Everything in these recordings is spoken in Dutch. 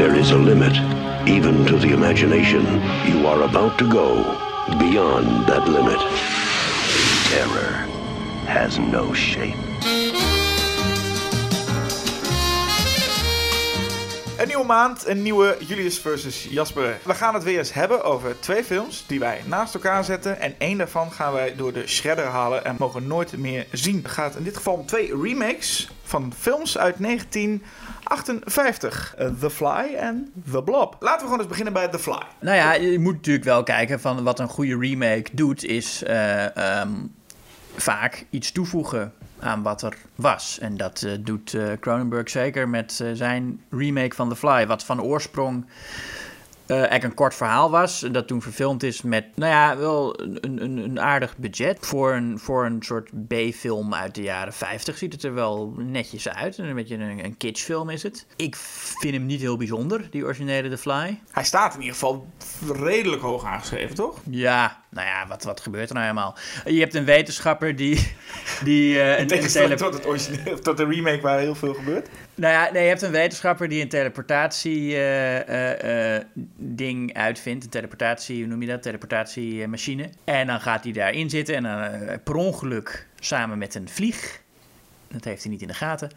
There is a limit, even to the imagination. You are about to go beyond that limit. Terror has no shape. Een nieuwe maand, een nieuwe Julius versus Jasper. We gaan het weer eens hebben over twee films die wij naast elkaar zetten. En één daarvan gaan wij door de shredder halen en mogen nooit meer zien. Het gaat in dit geval om twee remakes van films uit 1958. Uh, The Fly en The Blob. Laten we gewoon eens beginnen bij The Fly. Nou ja, je moet natuurlijk wel kijken van wat een goede remake doet, is eh, ehm, vaak iets toevoegen aan wat er was. En dat uh, doet uh, Cronenberg zeker met uh, zijn remake van The Fly, wat van oorsprong eigenlijk een kort verhaal was. Dat toen verfilmd is met, nou ja, wel een, een, een aardig budget. Voor een, voor een soort B-film uit de jaren 50 ziet het er wel netjes uit. Een beetje een, een kitschfilm is het. Ik vind hem niet heel bijzonder, die originele The Fly. Hij staat in ieder geval redelijk hoog aangeschreven, toch? Ja, nou ja, wat, wat gebeurt er nou helemaal? Je hebt een wetenschapper die... die uh, een tele... tot, het origineel, tot de remake waar heel veel gebeurt? Nou ja, nee, je hebt een wetenschapper die een teleportatie uh, uh, ding uitvindt. Een teleportatie, hoe noem je dat? Teleportatiemachine. En dan gaat hij daarin zitten en dan per ongeluk samen met een vlieg. Dat heeft hij niet in de gaten.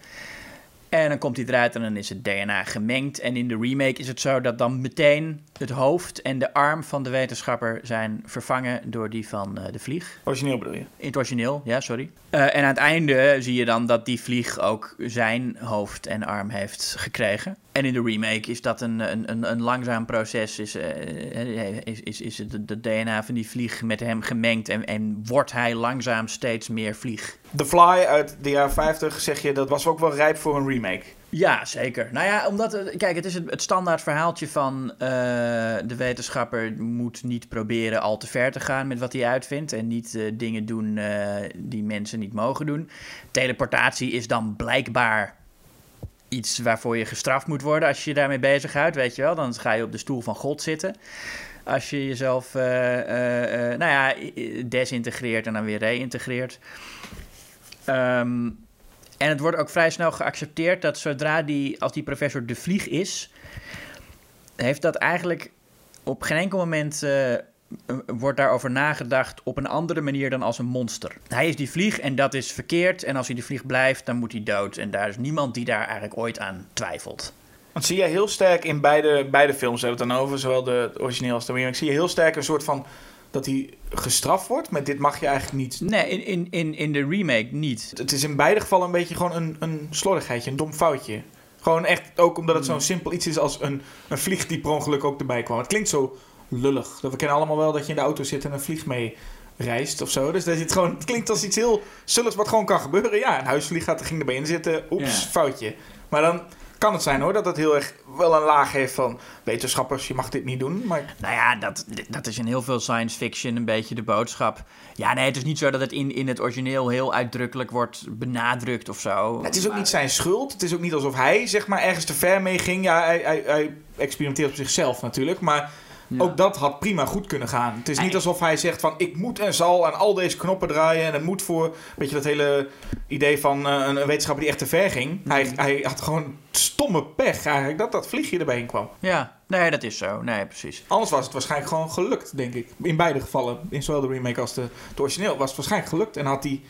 En dan komt hij eruit en dan is het DNA gemengd. En in de remake is het zo dat dan meteen het hoofd en de arm van de wetenschapper zijn vervangen door die van uh, de vlieg. Origineel bedoel je? In het origineel, ja, sorry. Uh, en aan het einde zie je dan dat die vlieg ook zijn hoofd en arm heeft gekregen. En in de remake is dat een, een, een, een langzaam proces. Is, uh, is, is, is het de DNA van die vlieg met hem gemengd en, en wordt hij langzaam steeds meer vlieg. The Fly uit de jaren 50, zeg je, dat was ook wel rijp voor een remake. Ja, zeker. Nou ja, omdat, kijk, het is het, het standaard verhaaltje van uh, de wetenschapper moet niet proberen al te ver te gaan met wat hij uitvindt en niet uh, dingen doen die mensen niet mogen doen. Teleportatie is dan blijkbaar iets waarvoor je gestraft moet worden als je je daarmee bezighoudt, weet je wel. Dan ga je op de stoel van God zitten. Als je jezelf, nou ja, desintegreert en dan weer reïntegreert. Um, en het wordt ook vrij snel geaccepteerd dat zodra die, als die professor de vlieg is, heeft dat eigenlijk op geen enkel moment wordt daarover nagedacht op een andere manier dan als een monster. Hij is die vlieg en dat is verkeerd. En als hij die vlieg blijft, dan moet hij dood. En daar is niemand die daar eigenlijk ooit aan twijfelt. Want zie je heel sterk in beide, beide films, hebben we het dan over, zowel de origineel als de remake, zie je heel sterk een soort van dat hij gestraft wordt met dit mag je eigenlijk niet. Nee, in, in, in, in de remake niet. Het is in beide gevallen een beetje gewoon een, een slordigheidje, een dom foutje. Gewoon echt, ook omdat het zo'n simpel iets is als een, een vlieg die per ongeluk ook erbij kwam. Het klinkt zo lullig. We kennen allemaal wel dat je in de auto zit en een vlieg mee reist of zo. Dus dat het, gewoon, het klinkt als iets heel zulligs wat gewoon kan gebeuren. Ja, een huisvlieg gaat, ging erbij in zitten. Oeps, ja. foutje. Maar dan kan het zijn hoor, dat het heel erg wel een laag heeft van wetenschappers, je mag dit niet doen. Maar... Nou ja, dat, dat is in heel veel science fiction een beetje de boodschap. Ja, nee, het is niet zo dat het in, in het origineel heel uitdrukkelijk wordt benadrukt of zo. Het is ook niet zijn schuld. Het is ook niet alsof hij zeg maar ergens te ver mee ging. Ja, hij, hij, hij experimenteert op zichzelf natuurlijk, maar... Ja. Ook dat had prima goed kunnen gaan. Het is niet alsof hij zegt van ik moet en zal aan al deze knoppen draaien. En het moet voor, weet je, dat hele idee van uh, een wetenschapper die echt te ver ging. Mm. Hij, hij had gewoon stomme pech eigenlijk dat dat vliegje erbij in kwam. Ja, nee, dat is zo. Nee, precies. Anders was het waarschijnlijk gewoon gelukt, denk ik. In beide gevallen, in zowel de remake als de, het origineel, was het waarschijnlijk gelukt. En had hij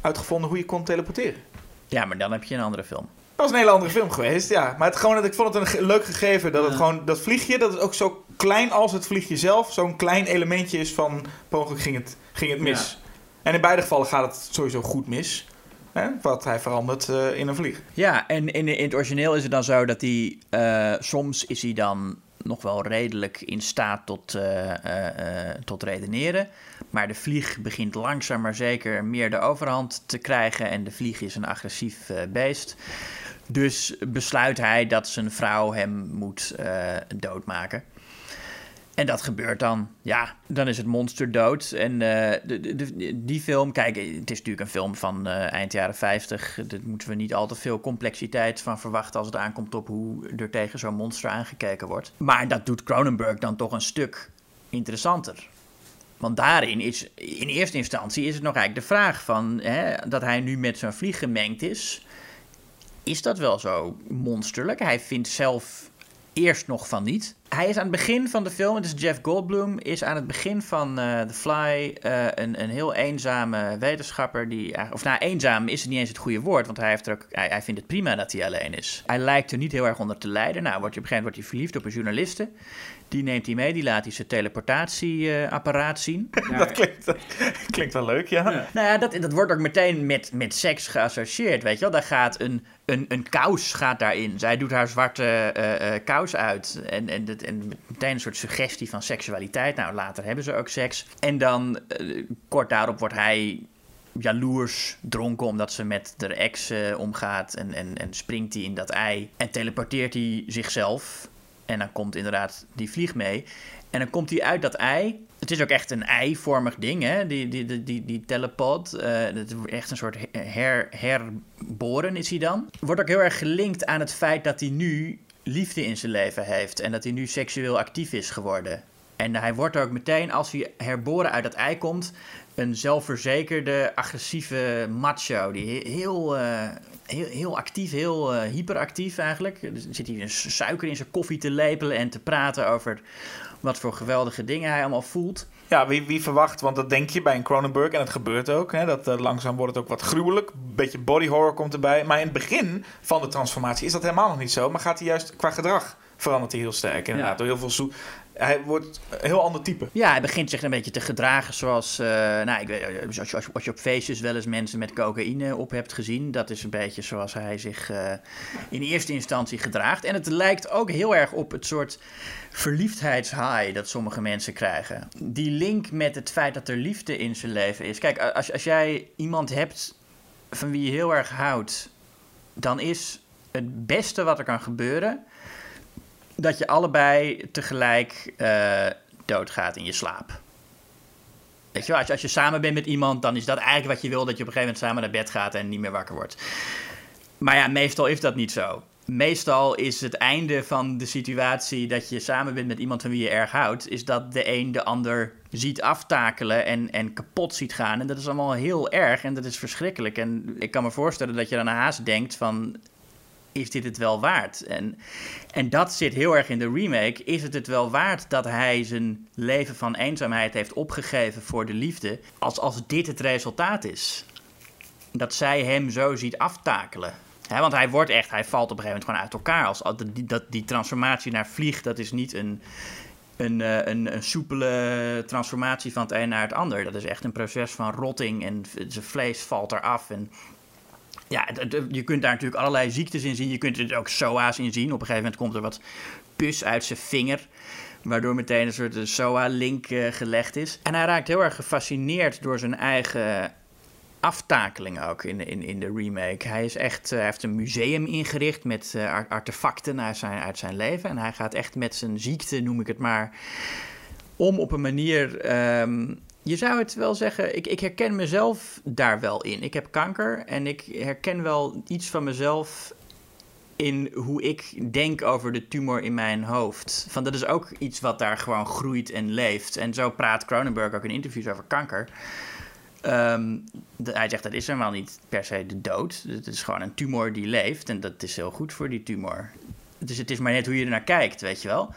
uitgevonden hoe je kon teleporteren. Ja, maar dan heb je een andere film. Dat was een hele andere film geweest, ja. Maar het, gewoon, ik vond het een leuk gegeven dat het gewoon, dat vliegje, dat het ook zo klein als het vliegje zelf, zo'n klein elementje is van, mogelijk ging het, ging het mis. En in beide gevallen gaat het sowieso goed mis. Hè, wat hij verandert uh, in een vlieg. Ja, en in, in het origineel is het dan zo dat hij, uh, soms is hij dan nog wel redelijk in staat tot, uh, tot redeneren. Maar de vlieg begint langzaam maar zeker meer de overhand te krijgen. En de vlieg is een agressief beest. Dus besluit hij dat zijn vrouw hem moet uh, doodmaken. En dat gebeurt dan. Ja, dan is het monster dood. En uh, de, die film, kijk, het is natuurlijk een film van eind jaren 50. Daar moeten we niet al te veel complexiteit van verwachten als het aankomt op hoe er tegen zo'n monster aangekeken wordt. Maar dat doet Cronenberg dan toch een stuk interessanter. Want daarin is, in eerste instantie, is het nog eigenlijk de vraag van hè, dat hij nu met zo'n vlieg gemengd is is dat wel zo monsterlijk. Hij vindt zelf eerst nog van niet. Hij is aan het begin van de film, het is Jeff Goldblum, is aan het begin van uh, The Fly uh, een, een heel eenzame wetenschapper. Die, of nou, eenzaam is het niet eens het goede woord, want hij, heeft er ook, hij, hij vindt het prima dat hij alleen is. Hij lijkt er niet heel erg onder te lijden. Nou, wordt hij op een gegeven moment wordt hij verliefd op een journaliste. Die neemt hij mee, die laat hij zijn teleportatieapparaat zien. dat, klinkt, dat klinkt wel leuk, ja. ja. Nou ja, dat, dat wordt ook meteen met, met seks geassocieerd, weet je wel. Daar gaat een, een, een kous gaat daarin. Zij doet haar zwarte uh, uh, kous uit. En, en, en meteen een soort suggestie van seksualiteit. Nou, later hebben ze ook seks. En dan, uh, kort daarop, wordt hij jaloers, dronken omdat ze met de ex omgaat. En, en, en springt hij in dat ei. En teleporteert hij zichzelf. En dan komt inderdaad die vlieg mee. En dan komt hij uit dat ei. Het is ook echt een eivormig ding, hè? Die, die, die, die, telepod. Is echt een soort her, herboren is hij dan. Wordt ook heel erg gelinkt aan het feit dat hij nu liefde in zijn leven heeft. En dat hij nu seksueel actief is geworden. En hij wordt ook meteen, als hij herboren uit dat ei komt, een zelfverzekerde, agressieve macho. Die heel, uh, heel, heel actief, heel uh, hyperactief eigenlijk. Dus zit hij een suiker in zijn koffie te lepelen en te praten over wat voor geweldige dingen hij allemaal voelt. Ja, wie, wie verwacht, want dat denk je bij een Cronenberg en het gebeurt ook. Hè, dat uh, langzaam wordt het ook wat gruwelijk. Een beetje body horror komt erbij. Maar in het begin van de transformatie is dat helemaal nog niet zo. Maar gaat hij juist qua gedrag verandert hij heel sterk. Inderdaad, ja. door heel veel zoet hij wordt een heel ander type. Ja, hij begint zich een beetje te gedragen zoals... Uh, nou, ik weet, als, je, als je op feestjes wel eens mensen met cocaïne op hebt gezien... dat is een beetje zoals hij zich uh, in eerste instantie gedraagt. En het lijkt ook heel erg op het soort verliefdheidshigh dat sommige mensen krijgen. Die link met het feit dat er liefde in zijn leven is. Kijk, als, als jij iemand hebt van wie je heel erg houdt... dan is het beste wat er kan gebeuren dat je allebei tegelijk uh, doodgaat in je slaap. Weet je wel, als je, als je samen bent met iemand, dan is dat eigenlijk wat je wil, dat je op een gegeven moment samen naar bed gaat en niet meer wakker wordt. Maar ja, meestal is dat niet zo. Meestal is het einde van de situatie dat je samen bent met iemand van wie je erg houdt, is dat de een de ander ziet aftakelen en, en kapot ziet gaan. En dat is allemaal heel erg en dat is verschrikkelijk. En ik kan me voorstellen dat je dan haast denkt van, is dit het wel waard? En, en dat zit heel erg in de remake. Is het het wel waard dat hij zijn leven van eenzaamheid heeft opgegeven voor de liefde, als, als dit het resultaat is? Dat zij hem zo ziet aftakelen. Want hij wordt echt, hij valt op een gegeven moment gewoon uit elkaar. Als, die, dat, die transformatie naar vlieg, dat is niet een, een, een, een soepele transformatie van het een naar het ander. Dat is echt een proces van rotting en zijn vlees valt eraf. En ja, je kunt daar natuurlijk allerlei ziektes in zien. Je kunt er ook SOA's in zien. Op een gegeven moment komt er wat pus uit zijn vinger. Waardoor meteen een soort SOA-link uh, gelegd is. En hij raakt heel erg gefascineerd door zijn eigen aftakeling ook in, in, in de remake. Hij, is echt, hij heeft een museum ingericht met uh, artefacten uit zijn, uit zijn leven. En hij gaat echt met zijn ziekte, noem ik het maar, om op een manier um, je zou het wel zeggen, ik, ik herken mezelf daar wel in. Ik heb kanker en ik herken wel iets van mezelf in hoe ik denk over de tumor in mijn hoofd. Van dat is ook iets wat daar gewoon groeit en leeft. En zo praat Cronenberg ook in interviews over kanker. Um, hij zegt dat is helemaal niet per se de dood. Het is gewoon een tumor die leeft en dat is heel goed voor die tumor. Dus het is maar net hoe je er naar kijkt, weet je wel.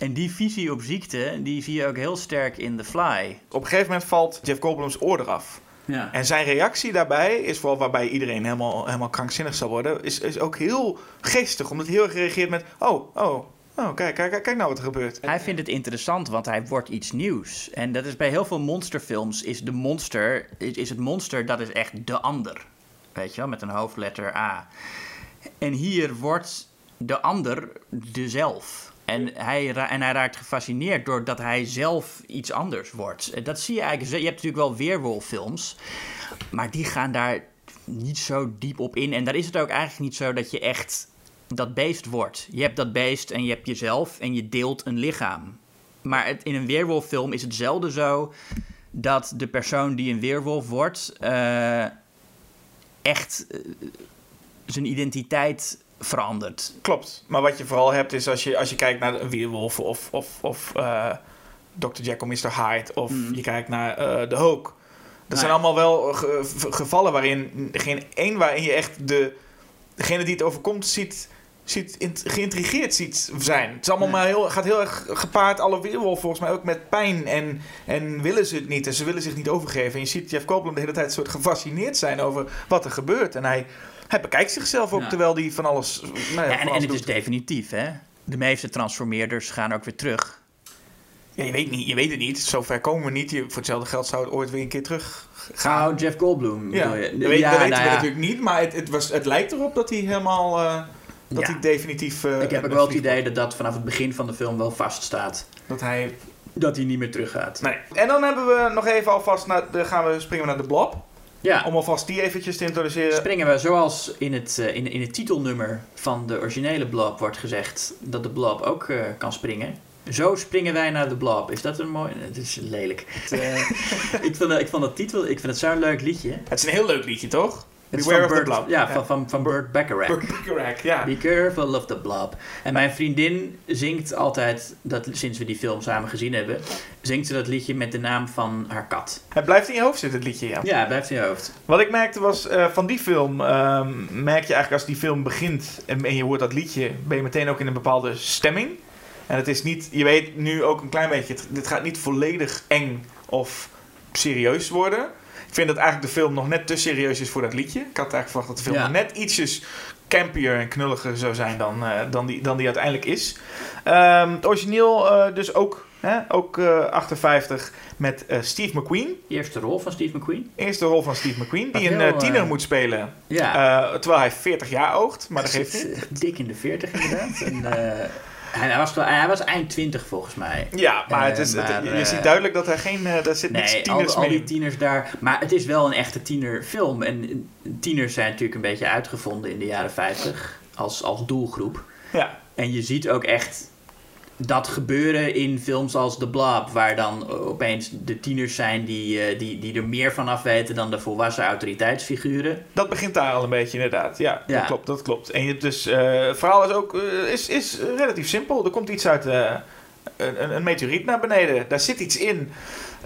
En die visie op ziekte, die zie je ook heel sterk in The Fly. Op een gegeven moment valt Jeff Goldblum's oor eraf. Ja. En zijn reactie daarbij is vooral waarbij iedereen helemaal, helemaal krankzinnig zal worden, is, is ook heel geestig. Omdat hij heel erg reageert met: Oh, oh, Oh, kijk, kijk, kijk nou wat er gebeurt. Hij vindt het interessant, want hij wordt iets nieuws. En dat is bij heel veel monsterfilms, is de monster, is, is het monster, dat is echt de ander. Weet je wel, met een hoofdletter A. En hier wordt de ander de zelf. En hij, en hij raakt gefascineerd doordat hij zelf iets anders wordt. Dat zie je eigenlijk. Je hebt natuurlijk wel weerwolffilms. Maar die gaan daar niet zo diep op in. En daar is het ook eigenlijk niet zo dat je echt dat beest wordt. Je hebt dat beest en je hebt jezelf en je deelt een lichaam. Maar in een weerwolffilm is het zelden zo dat de persoon die een weerwolf wordt... Uh, echt uh, zijn identiteit verandert. Klopt. Maar wat je vooral hebt is als je, als je kijkt naar een weerwolf of, of, of uh, Dr. Jekyll, Mr. Hyde of mm. je kijkt naar uh, de Hulk. Dat zijn allemaal wel ge gevallen waarin geen één waarin je echt de, degene die het overkomt ziet, ziet geïntrigeerd ziet zijn. Het is allemaal maar heel, gaat heel erg gepaard, alle weerwolf volgens mij ook met pijn. En, en willen ze het niet en ze willen zich niet overgeven. En je ziet Jeff Goldblum de hele tijd soort gefascineerd zijn over wat er gebeurt. En hij, hij bekijkt zichzelf ook Ja. terwijl hij van alles, nou ja, Ja, van en, het is definitief, hè? De meeste transformeerders gaan ook weer terug. Ja, je, weet niet, je weet het niet. Zover komen we niet. Je, voor hetzelfde geld zou het ooit weer een keer terug gaan. Nou, Jeff Goldblum. Ja, je? dat, weet, Ja, dat weten nou we natuurlijk niet, maar het, het, was, het lijkt erop dat hij helemaal, eh, dat Ja. hij definitief... eh, Ik heb ook wel het idee dat dat vanaf het begin van de film wel vaststaat. Dat hij... Dat hij niet meer teruggaat. Nee. En dan hebben we nog even alvast, naar, de, gaan we, springen we naar de blob. Ja, Om alvast die eventjes te introduceren. springen we zoals in het, eh, in, in het titelnummer van de originele Blob wordt gezegd dat de Blob ook eh, kan springen. Zo springen wij naar de Blob. Is dat een mooi... Het is lelijk. Het, eh, ik, vond, ik vond dat titel... Ik vind het zo'n leuk liedje. Het is een heel leuk liedje, toch? Het Beware of the Blob. Ja, van, van, van Burt Bacharach. Burt Bacharach, ja. Be careful of the blob. En mijn vriendin zingt altijd, dat, sinds we die film samen gezien hebben, zingt ze dat liedje met de naam van haar kat. Het blijft in je hoofd zitten, het liedje, ja. Ja, blijft in je hoofd. Wat ik merkte was, eh, van die film, ehm, merk je eigenlijk als die film begint en, en je hoort dat liedje, ben je meteen ook in een bepaalde stemming. En het is niet, je weet nu ook een klein beetje, het, dit gaat niet volledig eng of serieus worden. Ik vind dat eigenlijk de film nog net te serieus is voor dat liedje. Ik had eigenlijk verwacht dat de film Ja. nog net ietsjes campier en knulliger zou zijn dan, eh, dan, die, dan die uiteindelijk is. Ehm, het origineel eh, dus ook, hè, ook eh, 58 met eh, Steve McQueen. Eerste rol van Steve McQueen. Eerste rol van Steve McQueen, die een tiener moet spelen. Ja, terwijl hij 40 jaar oogt, maar dat geeft niet. dik in de 40 inderdaad. en, hij, was, hij was eind 20 volgens mij. Ja, maar, het Eh, is, maar, je eh, ziet duidelijk dat er geen, eh daar zit niks Nee, tieners al mee die tieners daar. Maar het is wel een echte tienerfilm. En eh, tieners zijn natuurlijk een beetje uitgevonden in de jaren 50 als, als doelgroep. Ja, En je ziet ook echt dat gebeuren in films als The Blob, waar dan opeens de tieners zijn die, eh, die, die er meer van af weten dan de volwassen autoriteitsfiguren. dat begint daar al een beetje inderdaad. Ja, Ja. dat klopt, dat klopt. En je, dus, eh, het verhaal is ook eh, is, is relatief simpel. Er komt iets uit een, een- meteoriet naar beneden. Daar zit iets in,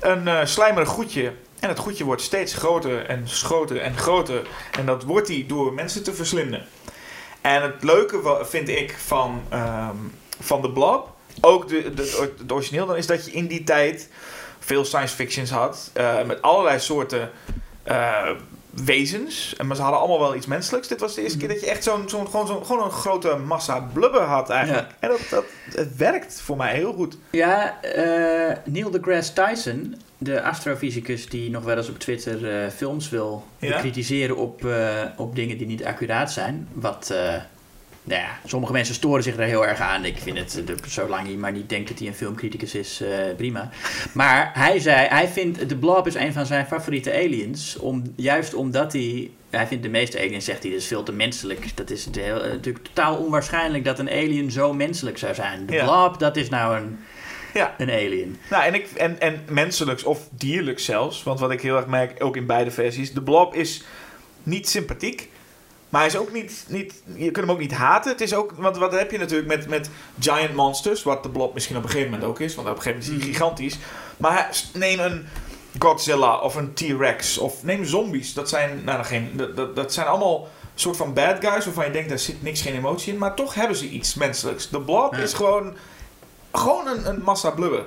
een slijmerig goedje. En het goedje wordt steeds groter en groter en groter. En dat wordt hij door mensen te verslinden. En het leuke vind ik van, ehm, van de Blob, ook de, de, het origineel dan, is dat je in die tijd veel science fictions had. eh, met allerlei soorten eh, wezens. En maar ze hadden allemaal wel iets menselijks. Dit was de eerste keer dat je echt zo'n, zo'n, gewoon, zo'n, gewoon een grote massa blubber had eigenlijk. En dat, dat, het werkt voor mij heel goed. Ja, eh, Neil deGrasse Tyson, de astrofysicus die nog wel eens op Twitter films wil Ja? kritiseren op, op dingen die niet accuraat zijn. Wat, nou ja, sommige mensen storen zich er heel erg aan. Ik vind het, eh, zolang hij maar niet denkt dat hij een filmcriticus is, eh, prima. Maar hij zei, hij vindt, de Blob is een van zijn favoriete aliens. Om, juist omdat hij, hij vindt de meeste aliens, zegt hij, dat is veel te menselijk. Dat is heel, eh, natuurlijk totaal onwaarschijnlijk dat een alien zo menselijk zou zijn. De Ja. Blob, dat is nou een, Ja. een alien. Nou, en, ik, en, en menselijks of dierlijk zelfs. Want wat ik heel erg merk, ook in beide versies. De blob is niet sympathiek. Maar hij is ook niet, niet... Je kunt hem ook niet haten. Het is ook... Want wat heb je natuurlijk met, met giant monsters. Wat de blob misschien op een gegeven moment ook is. Want op een gegeven moment is hij gigantisch. Maar neem een Godzilla of een T-Rex. Of neem zombies. Dat zijn... Nou, geen, dat, dat, dat zijn allemaal soort van bad guys. Waarvan je denkt, daar zit niks, geen emotie in. Maar toch hebben ze iets menselijks. De blob Ja. is gewoon... Gewoon een, een massa blubber.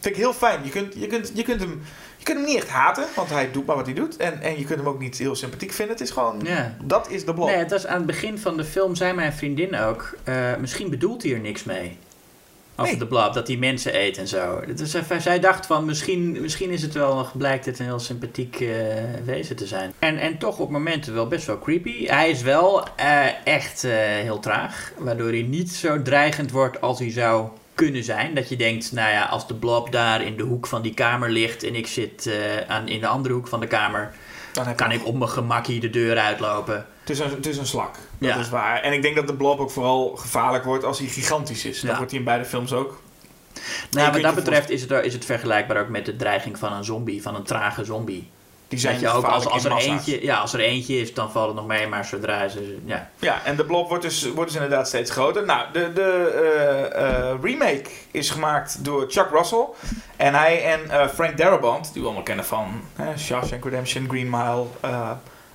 Vind ik heel fijn. Je kunt, je, kunt, je, kunt hem, kunt hem niet echt haten, want hij doet maar wat hij doet. En, en je kunt hem ook niet heel sympathiek vinden. Het is gewoon, Ja. dat is de blok. Nee, het was aan het begin van de film, zei mijn vriendin ook, eh, misschien bedoelt hij er niks mee. Over Nee. de blab, dat hij mensen eet en zo. Dus zij- dacht van, misschien, misschien is het wel nog, blijkt het een heel sympathiek eh, wezen te zijn. En, en toch op momenten wel best wel creepy. Hij is wel eh, echt heel traag, waardoor hij niet zo dreigend wordt als hij zou kunnen zijn. Dat je denkt, nou ja, als de blob daar in de hoek van die kamer ligt en ik zit eh, aan, in de andere hoek van de kamer, Dan kan ik op mijn gemakkie de deur uitlopen. het, is een, het is een slak. Dat Ja. is waar. En ik denk dat de blob ook vooral gevaarlijk wordt als hij gigantisch is. Dat Ja. wordt hij in beide films ook. Nou, wat dat betreft is het, is het vergelijkbaar ook met de dreiging van een zombie, van een trage zombie. Die zijn je ook als, als, er eentje, ja, als er eentje is, dan valt het nog mee, maar zodra ze. Ja. Ja, en de blob wordt dus, wordt dus inderdaad steeds groter. Nou, de, de eh, eh, remake is gemaakt door Chuck Russell. En hij en eh, Frank Darabont, die we allemaal kennen van eh, Shawshank Redemption, Green Mile,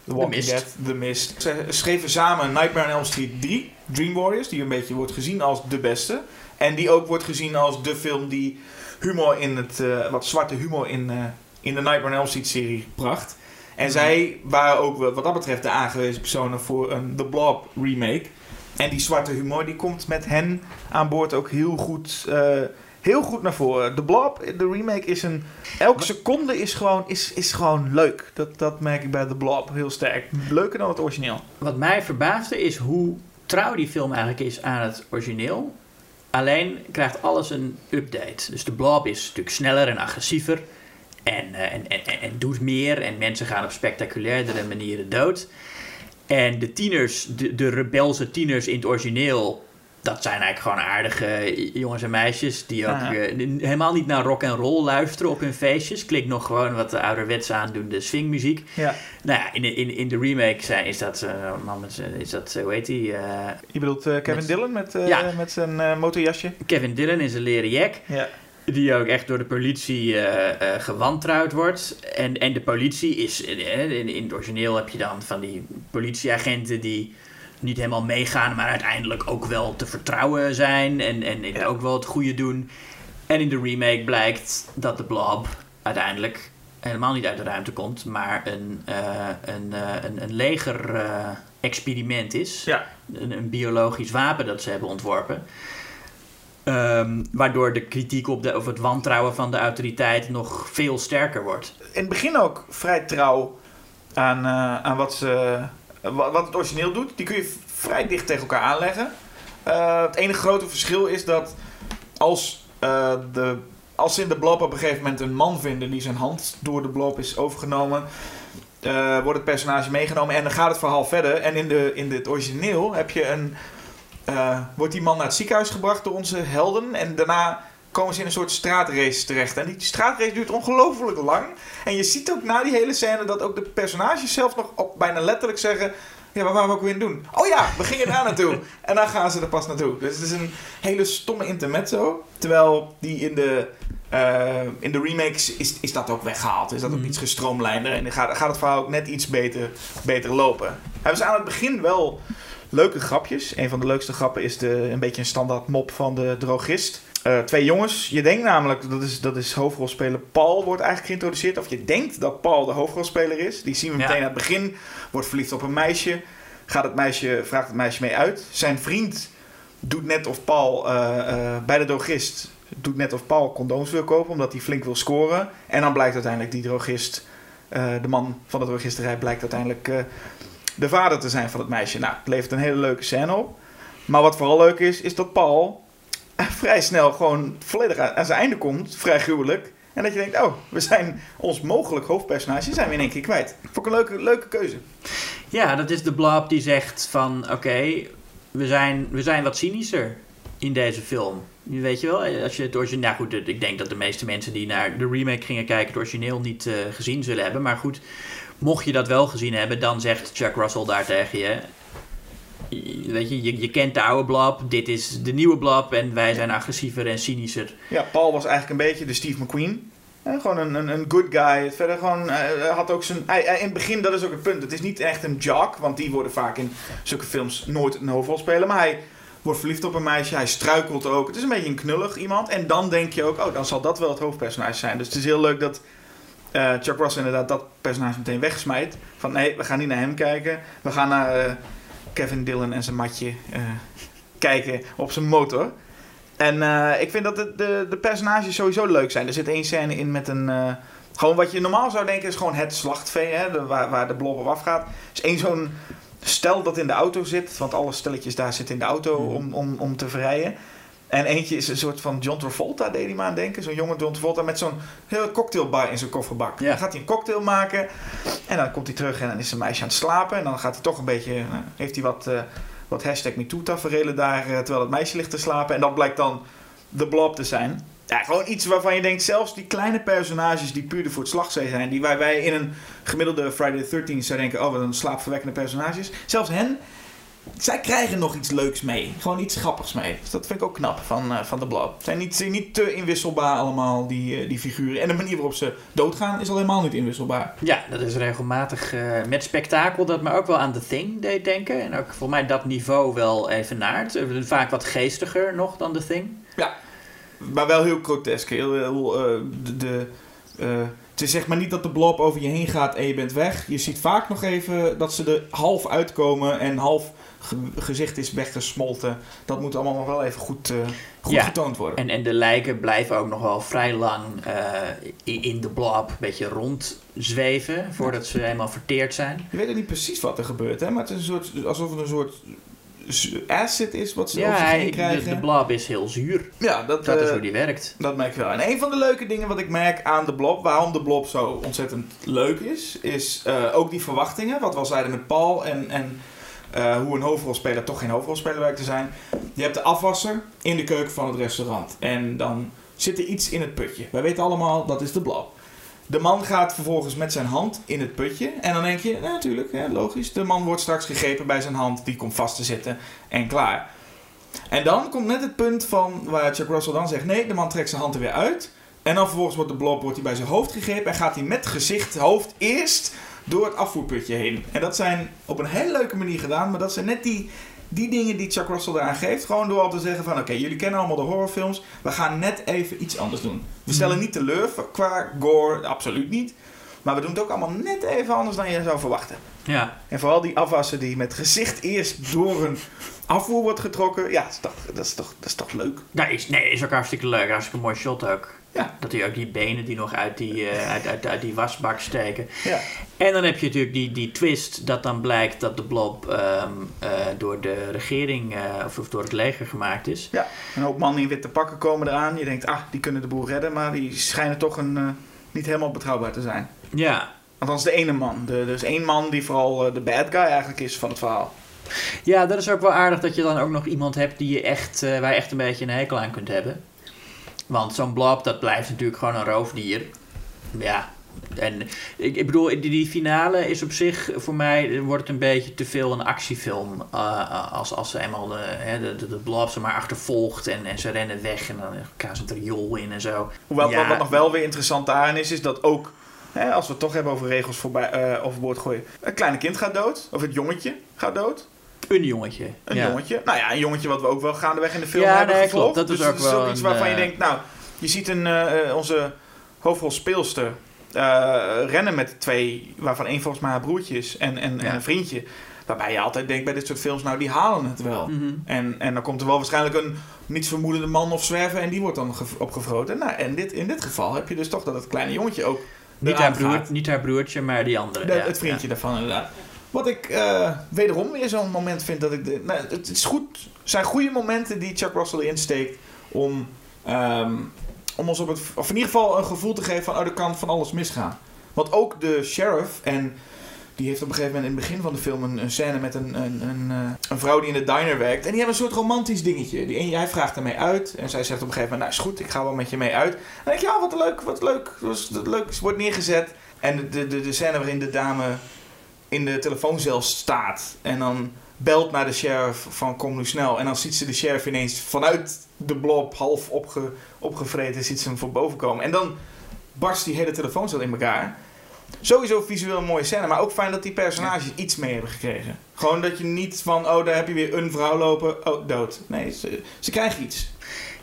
The Walking Mist. Dead, The Mist. Ze schreven samen Nightmare on Elm Street 3. Dream Warriors, die een beetje wordt gezien als de beste. En die ook wordt gezien als de film die humor in het, wat zwarte humor in, in de Nightmare on Elm Street serie bracht. En Mhm. zij waren ook wat dat betreft de aangewezen personen voor een The Blob remake. En die zwarte humor die komt met hen aan boord ook heel goed, eh, heel goed naar voren. The Blob, de remake is een... Elke seconde is gewoon, is, is gewoon leuk. Dat, dat merk ik bij The Blob heel sterk. Leuker dan het origineel. Wat mij verbaasde is hoe trouw die film eigenlijk is aan het origineel. Alleen krijgt alles een update. Dus de blob is natuurlijk sneller en agressiever. En, eh, en, en, en- doet meer. En mensen gaan op spectaculairdere manieren dood. En de tieners, de, de rebelse tieners in het origineel. Dat zijn eigenlijk gewoon aardige jongens en meisjes. Die ook Ja. eh, helemaal niet naar rock en roll luisteren op hun feestjes. Klinkt nog gewoon wat de ouderwets aandoende swingmuziek. Ja. Nou ja, in de, in, in de remake zijn, is dat, eh, man is dat, hoe heet die? Je bedoelt Kevin Met- Dillon met, Ja. met zijn motorjasje? Kevin Dillon in zijn leren jack. Ja. Die ook echt door de politie eh, eh, gewantrouwd wordt. En, en de politie is. eh, in, in het origineel heb je dan van die politieagenten die niet helemaal meegaan, maar uiteindelijk ook wel te vertrouwen zijn. En, en, en Ja. ook wel het goede doen. En in de remake blijkt dat de blob uiteindelijk helemaal niet uit de ruimte komt, maar een, eh, een, een, een leger eh, experiment is. Ja. Een, een biologisch wapen dat ze hebben ontworpen. Ehm, waardoor de kritiek op de, of het wantrouwen van de autoriteit nog veel sterker wordt. in het begin ook vrij trouw aan, eh, aan wat, ze, wa- wat het origineel doet. Die kun je vrij dicht tegen elkaar aanleggen. Eh, het enige grote verschil is dat als, eh, de, als ze in de blob op een gegeven moment een man vinden die zijn hand door de blob is overgenomen, wordt het personage meegenomen en dan gaat het verhaal verder. En in, de, in het origineel heb je een, eh, wordt die man naar het ziekenhuis gebracht door onze helden en daarna komen ze in een soort straatrace terecht. En die straatrace duurt ongelooflijk lang. En je ziet ook na die hele scène dat ook de personages zelf nog op, bijna letterlijk zeggen... Ja, waar waren we ook weer in doen? Oh ja, we gingen daar naartoe. En dan gaan ze er pas naartoe. Dus het is een hele stomme intermezzo. Terwijl die in de, eh, in de remakes is, is dat ook weggehaald. Is dat ook Mhm. iets gestroomlijnder. En dan gaat, gaat het verhaal ook net iets beter, beter lopen. Hebben ze aan het begin wel leuke grapjes. Een van de leukste grappen is de, een beetje een standaard mop van de drogist. Eh, twee jongens. Je denkt namelijk, dat is, dat is hoofdrolspeler Paul wordt eigenlijk geïntroduceerd. Of je denkt dat Paul de hoofdrolspeler is. Die zien we Ja. meteen aan het begin. Wordt verliefd op een meisje. Gaat het meisje, vraagt het meisje mee uit. Zijn vriend doet net of Paul eh, eh, bij de drogist doet net of Paul condooms wil kopen omdat hij flink wil scoren. En dan blijkt uiteindelijk die drogist, de man van de drogisterij, blijkt uiteindelijk de vader te zijn van het meisje. Nou, het levert een hele leuke scène op. Maar wat vooral leuk is, is dat Paul vrij snel gewoon volledig aan aan zijn einde komt, vrij gruwelijk. En dat je denkt, oh, we zijn ons mogelijk hoofdpersonage zijn we in één keer kwijt. Vond ik een leuke, leuke keuze. Ja, dat is de blob die zegt van oké, we, zijn, we zijn wat cynischer in deze film. Weet je wel, als je het origineel... Nou goed, ik denk dat de meeste mensen die naar de remake gingen kijken... het origineel niet eh, gezien zullen hebben. Maar goed, mocht je dat wel gezien hebben... dan zegt Chuck Russell daar tegen je... Weet je, je, kent de oude blob, dit is de nieuwe blob... en wij zijn agressiever en cynischer. Ja, Paul was eigenlijk een beetje de Steve McQueen. Eh, gewoon een, een, een good guy. Verder gewoon, eh, hij had ook zijn... Hij- in het begin, dat is ook het punt. Het is niet echt een jock, want die worden vaak in zulke films nooit een hoofdrol spelen. Maar hij wordt verliefd op een meisje, hij struikelt ook. Het is een beetje een knullig iemand. En dan denk je ook, oh, dan zal dat wel het hoofdpersonage zijn. Dus het is heel leuk dat eh, Chuck Russell inderdaad dat personage meteen wegsmijt. Van nee, we gaan niet naar hem kijken. We gaan naar eh, Kevin Dillon en zijn matje eh, kijken op zijn motor. En ik vind dat de, de, de personages sowieso leuk zijn. Er zit één scène in met een... gewoon wat je normaal zou denken is gewoon het slachtvee, hè, de, waar, waar de blob op afgaat. Is één zo'n stel dat in de auto zit, want alle stelletjes daar zitten in de auto Mhm. om, om, om te verrijden. En eentje is een soort van John Travolta, deed hij me aan denken. Zo'n jonge John Travolta met zo'n hele cocktailbar in zijn kofferbak. Ja. Dan gaat hij een cocktail maken en dan komt hij terug en dan is zijn meisje aan het slapen. En dan gaat hij toch een beetje, eh, heeft hij wat, eh, wat hashtag MeToo tafereelen daar, eh, terwijl het meisje ligt te slapen. En dat blijkt dan de blob te zijn. Ja, gewoon iets waarvan je denkt, zelfs die kleine personages die puur voor het slagzee zijn, die waar wij in een gemiddelde Friday the 13th zou denken, oh wat een slaapverwekkende personages. Zelfs hen zij krijgen nog iets leuks mee. Gewoon iets grappigs mee. Dus dat vind ik ook knap van, eh, van de Blob. Zijn niet, zijn niet te inwisselbaar allemaal, die, eh, die figuren. En de manier waarop ze doodgaan is al helemaal niet inwisselbaar. Ja, dat is regelmatig eh, met spektakel dat me ook wel aan The Thing deed denken. En ook voor mij dat niveau wel evenaart. Eh, Vaak wat geestiger nog dan The Thing. Maar wel heel grotesk. Heel, heel, de, de, het is zeg maar niet dat de blob over je heen gaat en je bent weg. Je ziet vaak nog even dat ze er half uitkomen en half ge- gezicht is weggesmolten. Dat moet allemaal nog wel even goed, eh, goed Ja. getoond worden. En, en de lijken blijven ook nog wel vrij lang eh, in de blob een beetje rondzweven voordat ze helemaal verteerd zijn. Je weet niet precies wat er gebeurt, hè? maar het is een soort, alsof het een soort acid is wat ze Ja, over zich hij, de, krijgen. de blob is heel zuur. ja, dat, Dat is eh, hoe die werkt. Dat merk je wel. En een van de leuke dingen wat ik merk aan de blob, waarom de blob zo ontzettend leuk is, is ook die verwachtingen. Wat we al zeiden met Paul en, en eh, hoe een hoofdrolspeler toch geen hoofdrolspeler werkt te zijn. Je hebt de afwasser in de keuken van het restaurant. En dan zit er iets in het putje. Wij weten allemaal, dat is de blob. De man gaat vervolgens met zijn hand in het putje. En dan denk je, nou, natuurlijk, logisch. De man wordt straks gegrepen bij zijn hand. Die komt vast te zitten en klaar. En dan komt net het punt van waar Chuck Russell dan zegt: nee, de man trekt zijn hand er weer uit. En dan vervolgens wordt de blob wordt hij bij zijn hoofd gegrepen en gaat hij met gezicht, hoofd eerst door het afvoerputje heen. En dat zijn op een hele leuke manier gedaan, maar dat zijn net die, die dingen die Chuck Russell eraan geeft. Gewoon door al te zeggen van oké, jullie kennen allemaal de horrorfilms, we gaan net even iets anders doen. We stellen niet teleur qua gore, absoluut niet. Maar we doen het ook allemaal net even anders dan je zou verwachten. Ja. En vooral die afwassen die met gezicht eerst door een afvoer wordt getrokken. Ja, dat is toch, dat is toch, dat is toch leuk. Nou, is, nee, is ook hartstikke leuk. Hartstikke mooi shot ook. Ja. Dat hij ook die benen die nog uit die, eh, uit, uit, uit die wasbak steken. Ja. En dan heb je natuurlijk die, die twist dat dan blijkt dat de blob ehm, eh, door de regering eh, of, of door het leger gemaakt is. ja. Een hoop mannen in witte pakken komen eraan. Je denkt, ah, die kunnen de boel redden. Maar die schijnen toch een, niet helemaal betrouwbaar te zijn. Ja. Althans, de ene man. De, is één man die vooral de bad guy eigenlijk is van het verhaal. ja, dat is ook wel aardig dat je dan ook nog iemand hebt die je echt, waar je echt een beetje een hekel aan kunt hebben. Want zo'n blob, dat blijft natuurlijk gewoon een roofdier. Ja, en ik, ik bedoel, die, die finale is op zich, voor mij wordt het een beetje te veel een actiefilm. eh, als, als ze eenmaal de, hè, de, de, de blob ze maar achtervolgt en, en ze rennen weg en dan ze het riool in en zo. Hoewel Ja. wat, wat nog wel weer interessant daarin is, is dat ook, hè, als we het toch hebben over regels voorbij, eh, overboord gooien. Een kleine kind gaat dood, of het jongetje gaat dood. Een jongetje. Een ja. jongetje. Nou ja, een jongetje wat we ook wel gaandeweg in de film Ja, hebben nee, gevolgd. Dat is dus ook het is wel ook iets een, waarvan je eh, denkt, nou, je ziet een, eh, onze hoofdrolspeelster eh, rennen met twee, waarvan één volgens mij haar broertje is en, en, een vriendje. Waarbij je altijd denkt bij dit soort films, nou die halen het wel. Mhm. En, en dan komt er wel waarschijnlijk een niets vermoedende man of zwerver en die wordt dan ge- opgevroten. Nou, en dit, in dit geval heb je dus toch dat het kleine jongetje ook Niet, haar broer, niet haar broertje, maar die andere. De- ja, het vriendje daarvan inderdaad. Wat ik eh, wederom weer zo'n moment vind dat ik... De, nou, het is goed, zijn goede momenten die Chuck Russell erin steekt om, ehm, om ons op het... Of in ieder geval een gevoel te geven van... Oh, er kan van alles misgaan. Want ook de sheriff en... Die heeft op een gegeven moment in het begin van de film een, scène met een, een, een, eh, een vrouw die in de diner werkt. En die hebben een soort romantisch dingetje. Die, hij vraagt ermee uit. En zij zegt op een gegeven moment, nou is goed, ik ga wel met je mee uit. En dan denk je, ja, wat leuk, wat leuk. Wat leuk, wordt neergezet. En de, de, de scène waarin de dame in de telefooncel staat. En dan belt naar de sheriff van kom nu snel. En dan ziet ze de sheriff ineens vanuit de blob half opge, opgevreten. Ziet ze hem voor boven komen. En dan barst die hele telefooncel in elkaar. Sowieso visueel een mooie scène. Maar ook fijn dat die personages iets mee hebben gekregen. Gewoon dat je niet van, oh daar heb je weer een vrouw lopen. Oh, dood. Nee, ze, ze krijgen iets.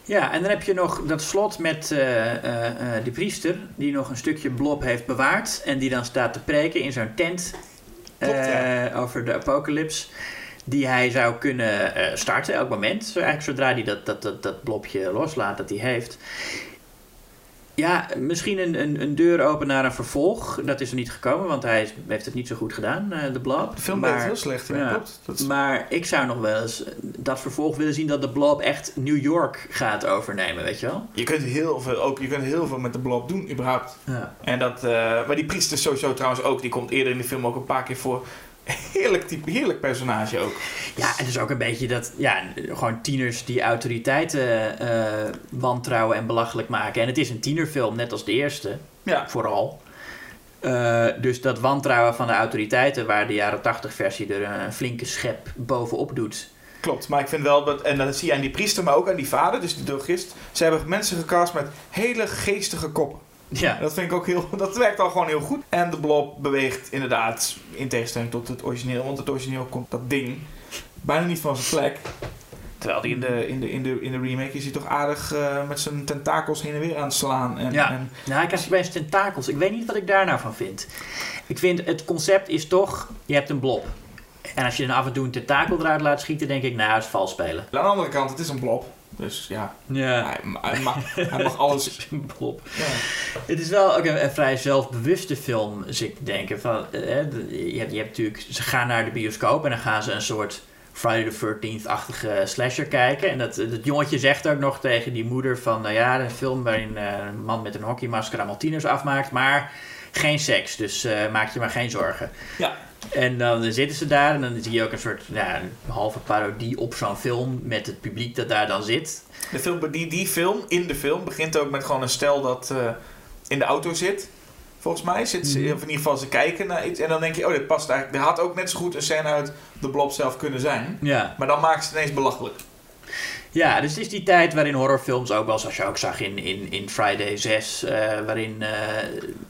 Ja, en dan heb je nog dat slot met eh, eh, eh, die priester, die nog een stukje blob heeft bewaard. En die dan staat te preken in zo'n tent Klopt, eh, over de apocalypse. Die hij zou kunnen eh, starten elk moment. Eigenlijk zodra hij dat, dat, dat, dat blobje loslaat dat hij heeft. Ja, misschien een, een, een deur open naar een vervolg. Dat is er niet gekomen, want hij heeft het niet zo goed gedaan, eh, de blob. De film Maar- heel slecht. Ja, klopt. Dat is- Maar ik zou nog wel eens dat vervolg willen zien dat de blob echt New York gaat overnemen, weet je wel? je, kunt heel veel, ook, je kunt heel veel met de blob doen, überhaupt. Ja. En dat, eh, maar die priester sowieso trouwens ook, die komt eerder in de film ook een paar keer voor. Heerlijk type, heerlijk personage ook. Ja, het is ook een beetje dat, ja, gewoon tieners die autoriteiten eh, wantrouwen en belachelijk maken. En het is een tienerfilm, net als de eerste, Ja, vooral. Eh, dus dat wantrouwen van de autoriteiten, waar de jaren 80 versie er een flinke schep bovenop doet. Klopt, maar ik vind wel dat, en dat zie je aan die priester, maar ook aan die vader, dus die drogist. Ze hebben mensen gecast met hele geestige koppen. Ja, Dat vind ik ook heel, dat werkt al gewoon heel goed. En de blob beweegt inderdaad, in tegenstelling tot het origineel, want het origineel komt dat ding bijna niet van zijn plek. Terwijl die in de, in de, in de, in de remake is hij toch aardig eh, met zijn tentakels heen en weer aan het slaan. En, Ja. en nou, ik krijg opeens tentakels. Ik weet niet wat ik daar nou van vind. Ik vind het concept is toch, je hebt een blob. En als je dan af en toe een tentakel eruit laat schieten, denk ik, nou, het is vals spelen. aan de andere kant, het is een blob. Dus ja, Ja. hij, hij mag, hij mag alles. Ja. Het is wel ook een, een vrij zelfbewuste film, dus ik denk. Van, eh, je, hebt, je hebt natuurlijk, ze gaan naar de bioscoop en dan gaan ze een soort Friday the 13th-achtige slasher kijken. En dat, dat jongetje zegt ook nog tegen die moeder van, nou ja, een film waarin eh, een man met een hockeymasker allemaal tieners afmaakt, maar geen seks, dus eh, maak je maar geen zorgen. Ja. En dan zitten ze daar en dan zie je ook een soort ja, een halve parodie op zo'n film met het publiek dat daar dan zit. De film, die, die film, in de film, begint ook met gewoon een stel dat eh, in de auto zit. Volgens mij zit ze, Mhm. of in ieder geval ze kijken naar iets. En dan denk je, oh, dit past eigenlijk. Er had ook net zo goed een scène uit de blob zelf kunnen zijn. Ja. Maar dan maakt ze het ineens belachelijk. Ja, dus het is die tijd waarin horrorfilms ook wel, zoals je ook zag in, in, in Friday 6, eh, waarin eh,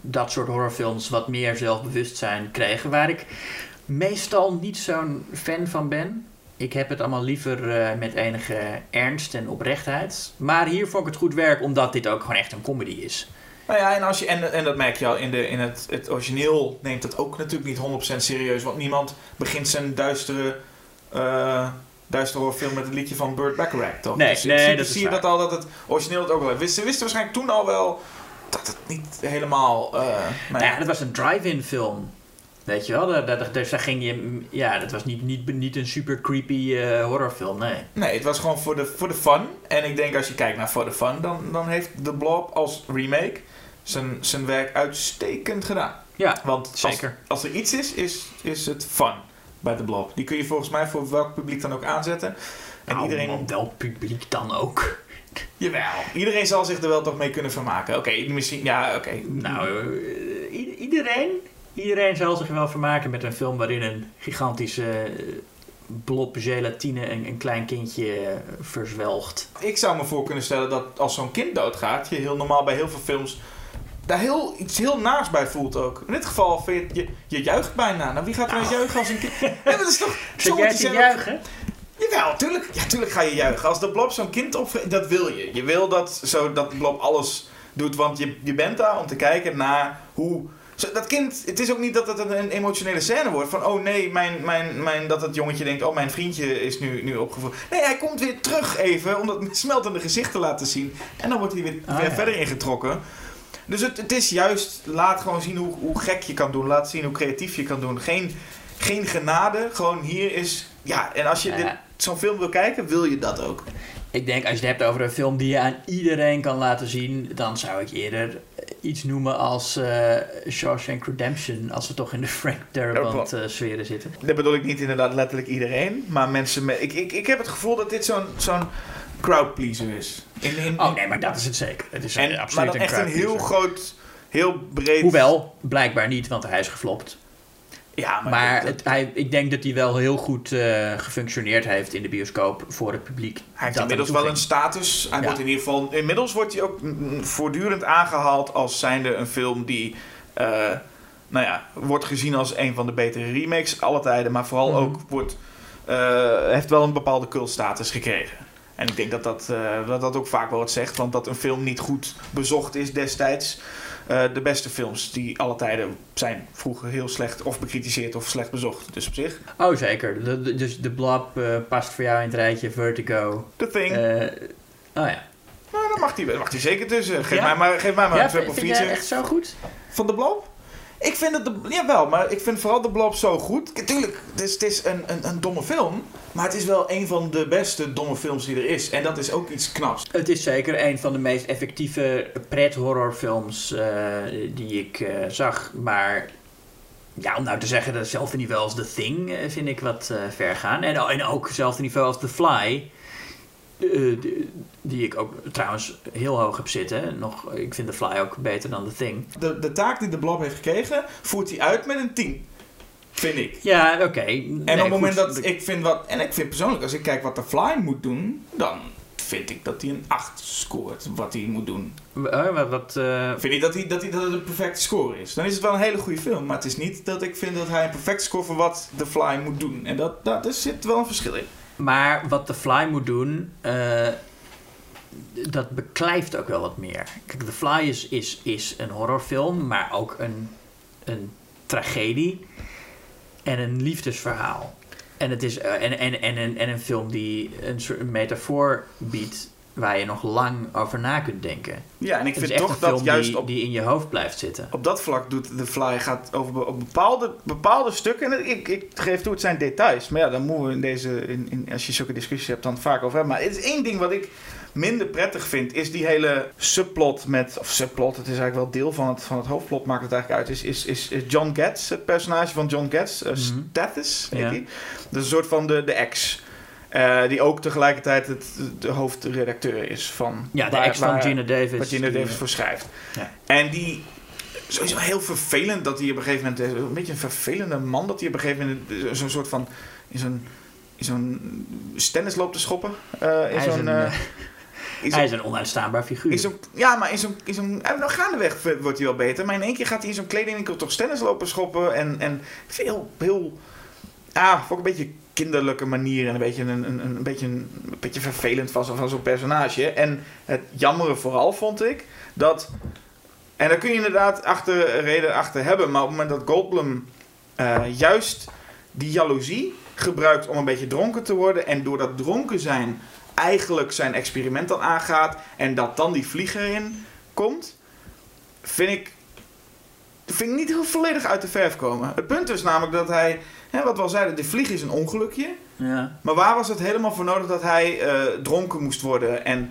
dat soort horrorfilms wat meer zelfbewustzijn kregen, waar ik meestal niet zo'n fan van ben. Ik heb het allemaal liever eh, met enige ernst en oprechtheid. Maar hier vond ik het goed werk, omdat dit ook gewoon echt een comedy is. Nou ja, en, als je, en, en dat merk je al in, de, in het, het origineel neemt dat ook natuurlijk niet 100% serieus. Want niemand begint zijn duistere, eh duistere horrorfilm met het liedje van Burt Bacharach, toch? Nee, dus nee, principe dat is zie je dat al, dat het origineel het ook wel heeft. Wisten, wisten waarschijnlijk toen al wel dat het niet helemaal... eh, Nou ja, dat was een drive-in film. Weet je wel, daar, daar, dus daar ging je... Ja, dat was niet, niet, niet een super creepy eh, horrorfilm, nee. Nee, het was gewoon voor de, voor de fun. En ik denk als je kijkt naar voor de fun, dan, dan heeft The Blob als remake zijn, zijn werk uitstekend gedaan. Ja, Want als, zeker. als er iets is, is, is het fun bij The Blob. Die kun je volgens mij voor welk publiek dan ook aanzetten. En Nou, iedereen, op welk publiek dan ook? jawel, iedereen zal zich er wel toch mee kunnen vermaken. Oké, misschien, ja, oké. Nou, eh, iedereen, iedereen zal zich wel vermaken met een film waarin een gigantische eh, blob gelatine een, een klein kindje eh, verzwelgt. Ik zou me voor kunnen stellen dat als zo'n kind doodgaat, je heel normaal bij heel veel films daar heel, iets heel naars bij voelt ook. In dit geval vind je, je, je juicht bijna. Nou, wie gaat er nou juichen als een kind? Maar dat is toch... Zit zo jij te juichen? Jawel, tuurlijk, ja, tuurlijk ga je juichen. Als de blob zo'n kind opvreet, dat wil je. Je wil dat, zo, dat de blob alles doet, want je, je bent daar om te kijken naar hoe... Zo, dat kind, het is ook niet dat het een, emotionele scène wordt. Van, oh nee, mijn, mijn, mijn, dat het jongetje denkt, oh mijn vriendje is nu, nu opgevoed. Nee, hij komt weer terug even, om dat smeltende gezicht te laten zien. En dan wordt hij weer, Ah, weer ja. verder ingetrokken. Dus het, het is juist, laat gewoon zien hoe, hoe gek je kan doen. Laat zien hoe creatief je kan doen. Geen, geen genade, gewoon hier is... Ja, en als je dit- zo'n film wil kijken, wil je dat ook. Ik denk als je het hebt over een film die je aan iedereen kan laten zien, dan zou ik eerder eh, iets noemen als eh Shawshank Redemption, als we toch in de Frank Darabont eh zitten. Dat bedoel ik niet inderdaad letterlijk iedereen. Maar mensen met... Ik, ik, ik heb het gevoel dat dit zo'n zo'n crowdpleaser is. In, in, Oh nee, maar dat is het zeker. Het is en, eh, maar absoluut dan een echt een heel groot, heel breed... Hoewel, blijkbaar niet, want hij is geflopt. Ja, maar... Maar dat- het, hij, ik denk dat hij wel heel goed eh, gefunctioneerd heeft in de bioscoop voor het publiek. Hij heeft dat inmiddels wel een status. Hij Ja. wordt in ieder geval. Inmiddels wordt hij ook voortdurend aangehaald als zijnde een film die. eh, nou ja, wordt gezien als een van de betere remakes alle tijden. Maar vooral Mhm. ook wordt. heeft wel een bepaalde cultstatus gekregen. En ik denk dat dat, eh, dat dat ook vaak wel wat zegt. Want dat een film niet goed bezocht is destijds. eh, de beste films die alle tijden zijn vroeger heel slecht of bekritiseerd of slecht bezocht. Dus op zich. Oh zeker, De- de- dus de Blob eh, past voor jou in het rijtje Vertigo. The Thing. Oh ja. nou, daar mag hij, daar mag hij zeker tussen. Geef Ja? mij maar, geef mij maar ja een feature. jij echt zo goed? Van de Blob? Ik vind het, de, jawel, maar ik vind vooral de Blob zo goed. Tuurlijk, het is, het is een, een, een domme film. Maar het is wel een van de beste domme films die er is. En dat is ook iets knaps. Het is zeker een van de meest effectieve pret-horrorfilms eh, die ik eh, zag. Maar ja, om nou te zeggen hetzelfde niveau als The Thing eh, vind ik wat ver gaan. En, en ook hetzelfde niveau als The Fly. Eh, die, die ik ook trouwens heel hoog heb zitten. Nog, ik vind The Fly ook beter dan The Thing. De, de taak die de Blob heeft gekregen, voert hij uit met een 10. Vind ik. Ja, oké. En op het moment dat ik vind wat. En ik vind persoonlijk, als ik kijk wat de Fly moet doen, dan vind ik dat hij een 8 scoort. Wat hij moet doen. Uh, wat, wat, uh... Vind ik dat, hij, dat, hij, dat het een perfecte score is. Dan is het wel een hele goede film. Maar het is niet dat ik vind dat hij een perfecte score voor wat The Fly moet doen. En dat, dat, er zit wel een verschil in. Maar wat The Fly moet doen, uh, dat beklijft ook wel wat meer. Kijk, The Fly is, is, is een horrorfilm, maar ook een, een tragedie en een liefdesverhaal. En, het is, en, en, en, en, en een film die een soort metafoor biedt waar je nog lang over na kunt denken. Ja, en ik Het vind toch dat juist die, op, die in je hoofd blijft zitten. op dat vlak doet The Fly gaat over op bepaalde, bepaalde stukken. En ik, ik geef toe, het zijn details. Maar ja, dan moeten we in deze, in, in, als je zulke discussies hebt, dan vaak over hebben. Maar het is één ding wat ik minder prettig vind, is die hele subplot met, of subplot, het is eigenlijk wel deel van het, van het hoofdplot, maakt het eigenlijk uit, is, is, is, is John Getz, het personage van John Getz, uh. Stathis, heet Ja. die. Dat is een soort van de, de ex. Eh, die ook tegelijkertijd het, de hoofdredacteur is van... Ja, de waar- ex van waar- Gina Davis. wat Gina Davis eh, voor schrijft. Ja. En die... Sowieso heel vervelend dat hij op een gegeven moment... Een beetje een vervelende man dat hij op een gegeven moment... Zo'n soort van... In zo'n... In zo'n stennis loopt te schoppen. Eh, in Hij is zo'n... een, eh, eh, Hij is een onuitstaanbaar figuur. in zo'n- ja, maar in zo'n... In zo'n eh, nou, gaandeweg wordt hij wel beter. Maar in één keer gaat hij in zo'n kledingwinkel toch stennis lopen schoppen. En, en veel... Heel... Ja, ook een beetje kinderlijke manier. En een beetje een, een, een, beetje, een, beetje vervelend van, van zo'n personage. En het jammere vooral vond ik... Dat... En daar kun je inderdaad achter, reden achter hebben. Maar op het moment dat Goldblum eh, juist die jaloezie gebruikt om een beetje dronken te worden. En door dat dronken zijn eigenlijk zijn experiment dan aangaat. En dat dan die vlieger in komt. Vind ik, vind ik niet heel volledig uit de verf komen. Het punt is namelijk dat hij, hè, wat we al zeiden, de vlieg is een ongelukje. Ja. Maar waar was het helemaal voor nodig dat hij eh, dronken moest worden en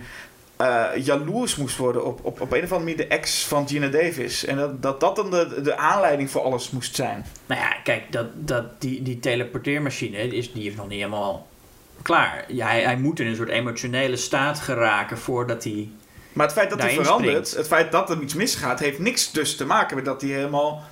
eh, jaloers moest worden op, op, op een of andere manier de ex van Gina Davis? En dat dat, dat dan de, de aanleiding voor alles moest zijn. Nou ja, kijk, dat, dat, die, die teleporteermachine is, die is nog niet helemaal klaar. Ja, hij, hij moet in een soort emotionele staat geraken voordat hij... Maar het feit dat hij verandert, springt. het feit dat er iets misgaat, heeft niks dus te maken met dat hij helemaal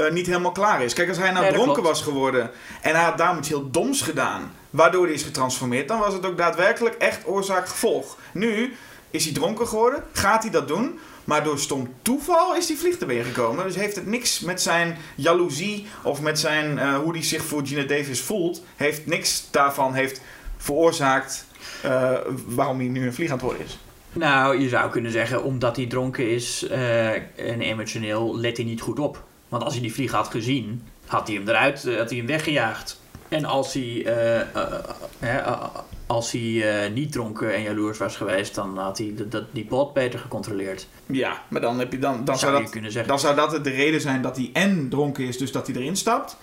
eh, niet helemaal klaar is. Kijk, als hij nou dronken klopt. was geworden en hij had daarom iets heel doms gedaan, waardoor hij is getransformeerd, dan was het ook daadwerkelijk echt oorzaak-gevolg. Nu is hij dronken geworden, gaat hij dat doen, maar door stom toeval is die vlieg er weer gekomen. Dus heeft het niks met zijn jaloezie of met zijn, eh, hoe hij zich voor Gina Davis voelt, heeft niks daarvan heeft veroorzaakt eh, waarom hij nu een vlieg aan het worden is. Nou, je zou kunnen zeggen, omdat hij dronken is en emotioneel, let hij niet goed op. Want als hij die vlieg had gezien, had hij hem eruit, eh, had hij hem weggejaagd. En als hij, eh, eh, als hij niet dronken en jaloers was geweest, dan had hij dat, die pot beter gecontroleerd. Ja, maar dan, heb je dan, dan, zou dat, kunnen zeggen. dan zou dat de reden zijn dat hij en dronken is, dus dat hij erin stapt.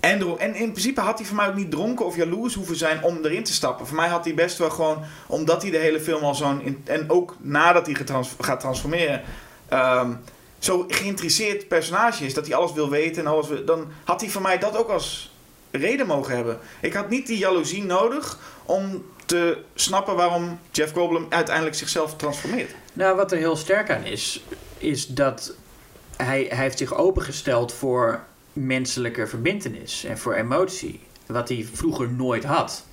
En, en in principe had hij voor mij ook niet dronken of jaloers hoeven zijn om erin te stappen. Voor mij had hij best wel gewoon, omdat hij de hele film al zo'n... En ook nadat hij gaat transformeren, ehm, zo geïnteresseerd personage is. Dat hij alles wil weten en alles wil- Dan had hij voor mij dat ook als reden mogen hebben. Ik had niet die jaloezie nodig om te snappen waarom Jeff Goldblum uiteindelijk zichzelf transformeert. Nou, wat er heel sterk aan is, is dat hij, hij heeft zich opengesteld voor menselijke verbintenis en voor emotie. Wat hij vroeger nooit had.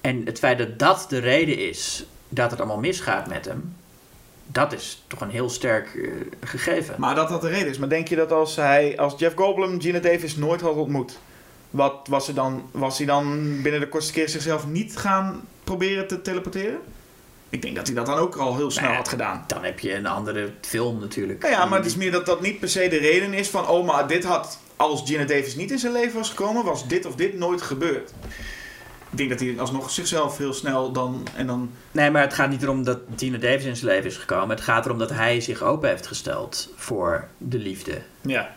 En het feit dat dat de reden is dat het allemaal misgaat met hem, dat is toch een heel sterk eh, gegeven. Maar dat dat de reden is. Maar denk je dat als hij, als Jeff Goldblum Gina Davis nooit had ontmoet, wat was er dan? Was hij dan binnen de kortste keer zichzelf niet gaan proberen te teleporteren? Ik denk dat hij dat dan ook al heel snel Nou had gedaan. Dan heb je een andere film natuurlijk. Nou ja, maar het is meer dat dat niet per se de reden is van, oh, maar dit had, als Gina Davis niet in zijn leven was gekomen, was dit of dit nooit gebeurd. Ik denk dat hij alsnog zichzelf heel snel dan, en dan, Nee, maar het gaat niet erom dat Tina Davis in zijn leven is gekomen. Het gaat erom dat hij zich open heeft gesteld voor de liefde. ja.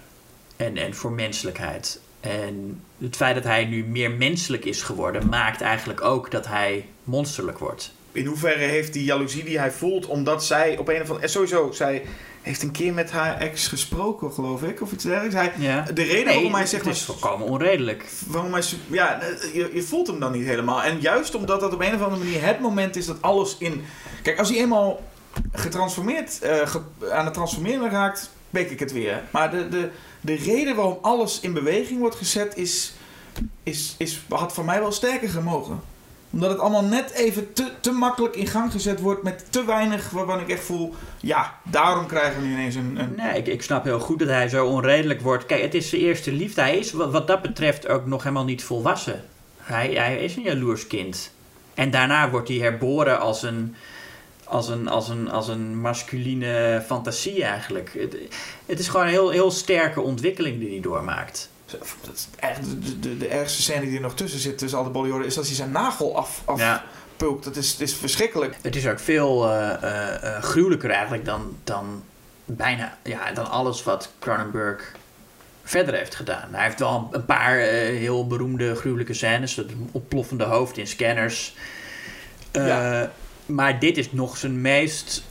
en, en voor menselijkheid. En het feit dat hij nu meer menselijk is geworden, maakt eigenlijk ook dat hij monsterlijk wordt. in hoeverre heeft die jaloezie die hij voelt, omdat zij op een of andere... En sowieso, zij heeft een keer met haar ex gesproken, geloof ik, of iets dergelijks. Hij, Ja. De reden Nee, waarom hij het zegt... is volkomen onredelijk. waarom hij, ja, eh, je, je voelt hem dan niet helemaal. En juist omdat dat op een of andere manier het moment is dat alles in... Kijk, als hij eenmaal getransformeerd, eh, ge- aan het transformeren raakt, weet ik het weer. Maar de, de, de reden waarom alles in beweging wordt gezet is, is, is, had voor mij wel sterker gemogen. Omdat het allemaal net even te, te makkelijk in gang gezet wordt met te weinig waarvan ik echt voel... Ja, daarom krijgen we nu ineens een... een Nee, ik, ik snap heel goed dat hij zo onredelijk wordt. Kijk, het is zijn eerste liefde. Hij is wat, dat betreft ook nog helemaal niet volwassen. Hij, hij is een jaloers kind. En daarna wordt hij herboren als een, als een, als een, als een masculine fantasie eigenlijk. Het, het is gewoon een heel, heel sterke ontwikkeling die hij doormaakt. Dat is echt de, de, de ergste scène die er nog tussen zit tussen al de bodyhoorden... is dat hij zijn nagel af, af Ja. pulkt. Dat is, het is verschrikkelijk. Het is ook veel eh, gruwelijker eigenlijk dan, dan bijna ja, dan alles wat Cronenberg verder heeft gedaan. Hij heeft wel een paar heel beroemde gruwelijke scènes. Het ontploffende hoofd in scanners. Ja. Maar dit is nog zijn meest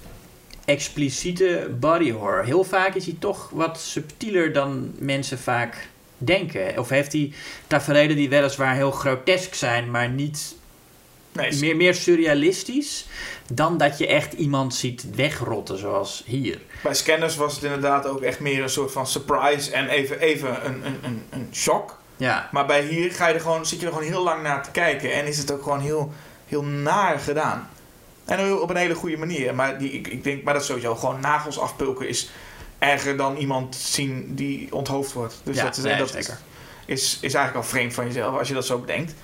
expliciete body horror. Heel vaak is hij toch wat subtieler dan mensen vaak denken. Of heeft hij tafereelen die weliswaar heel grotesk zijn, maar niet Nee, meer, meer surrealistisch dan dat je echt iemand ziet wegrotten zoals hier. Bij scanners was het inderdaad ook echt meer een soort van surprise en even, even een, een, een, een shock. Ja, Maar bij hier ga je er gewoon, zit je er gewoon heel lang naar te kijken en is het ook gewoon heel, heel naar gedaan. En op een hele goede manier. Maar, die, ik, ik denk, maar dat sowieso gewoon nagels afpulken is erger dan iemand zien die onthoofd wordt. Dus Ja, dat, is, nee, dat zeker. Is, is eigenlijk al vreemd van jezelf als je dat zo bedenkt.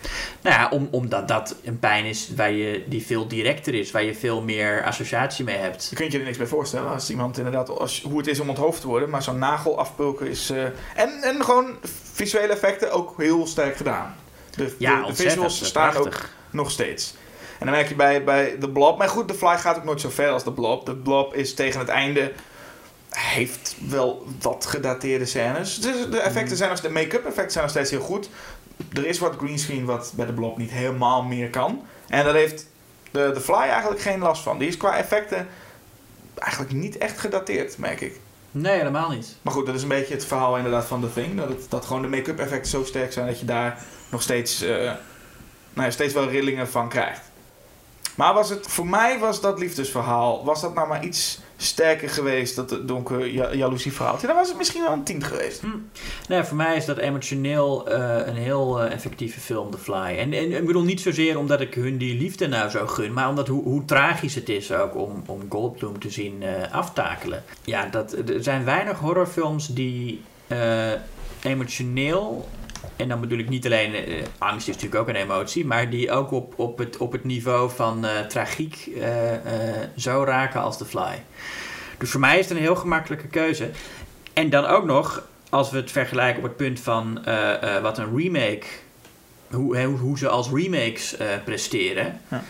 nou ja, om, omdat dat een pijn is waar je, die veel directer is, waar je veel meer associatie mee hebt. Je kunt je er niks bij voorstellen als iemand inderdaad, als, hoe het is om onthoofd te worden. Maar zo'n nagel afpulken is. eh, en, en gewoon visuele effecten ook heel sterk gedaan. De, Ja, de, de visuals staan ook nog steeds. En dan merk je bij, bij The Blob. Maar goed, The Fly gaat ook nooit zo ver als The Blob. The Blob is tegen het einde. Heeft wel wat gedateerde scènes. Dus de effecten zijn nog, de make-up effecten zijn nog steeds heel goed. Er is wat greenscreen wat bij The Blob niet helemaal meer kan. En daar heeft de, The Fly eigenlijk geen last van. Die is qua effecten eigenlijk niet echt gedateerd, merk ik. Nee, helemaal niet. Maar goed, dat is een beetje het verhaal inderdaad van The Thing. Dat, het, dat gewoon de make-up effecten zo sterk zijn dat je daar nog steeds, eh, nou ja, steeds wel rillingen van krijgt. Maar was het, voor mij was dat liefdesverhaal, was dat nou maar iets sterker geweest, dat donker ja, jaloezieverhaal? Dan was het misschien wel een tien geweest. Nee, voor mij is dat emotioneel eh, een heel eh, effectieve film, The Fly. En, en ik bedoel niet zozeer omdat ik hun die liefde nou zo gun, maar omdat hoe, tragisch het is ook om, om Goldblum te zien eh, aftakelen. Ja, dat, er zijn weinig horrorfilms die emotioneel, en dan bedoel ik niet alleen, eh, angst is natuurlijk ook een emotie, maar die ook op, op, het, op het niveau van eh, tragiek eh, zo raken als The Fly. Dus voor mij is het een heel gemakkelijke keuze. En dan ook nog, als we het vergelijken op het punt van wat een remake, hoe, hoe, ze als remakes presteren. Ja.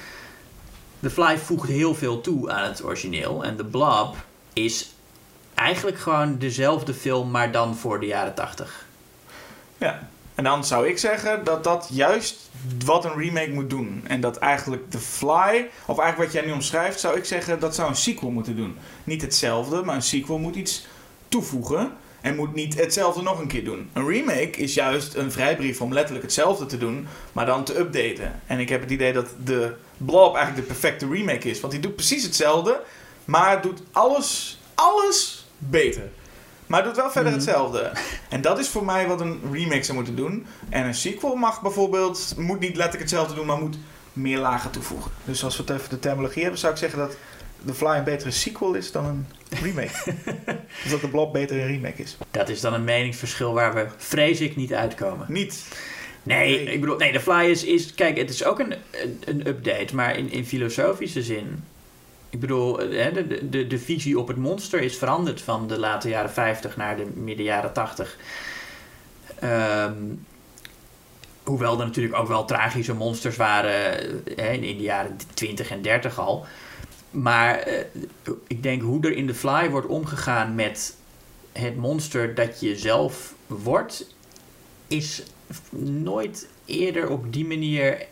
The Fly voegt heel veel toe aan het origineel. En The Blob is eigenlijk gewoon dezelfde film, maar dan voor de jaren tachtig. Ja. En dan zou ik zeggen dat dat juist wat een remake moet doen. En dat eigenlijk The Fly, of eigenlijk wat jij nu omschrijft, zou ik zeggen dat zou een sequel moeten doen. Niet hetzelfde, maar een sequel moet iets toevoegen. En moet niet hetzelfde nog een keer doen. Een remake is juist een vrijbrief om letterlijk hetzelfde te doen, maar dan te updaten. En ik heb het idee dat de Blob eigenlijk de perfecte remake is. Want die doet precies hetzelfde, maar doet alles, alles beter. Maar doet wel verder Mhm. hetzelfde. En dat is voor mij wat een remake zou moeten doen. En een sequel mag bijvoorbeeld, moet niet letterlijk hetzelfde doen, maar moet meer lagen toevoegen. Dus als we het even de terminologie hebben, zou ik zeggen dat The Fly een betere sequel is dan een remake. dus dat de Blob beter een remake is. Dat is dan een meningsverschil waar we, vrees ik, niet uitkomen. Niet. Nee, Nee. ik bedoel, nee, The Fly is, is kijk, het is ook een, een, een update, maar in, in filosofische zin. Ik bedoel, eh, de, de, de visie op het monster is veranderd van de late jaren 50 naar de midden jaren 80. Ehm, hoewel er natuurlijk ook wel tragische monsters waren eh, hè, in de jaren 20 en 30 al. Maar eh, ik denk hoe er in The Fly wordt omgegaan met het monster dat je zelf wordt, is nooit eerder op die manier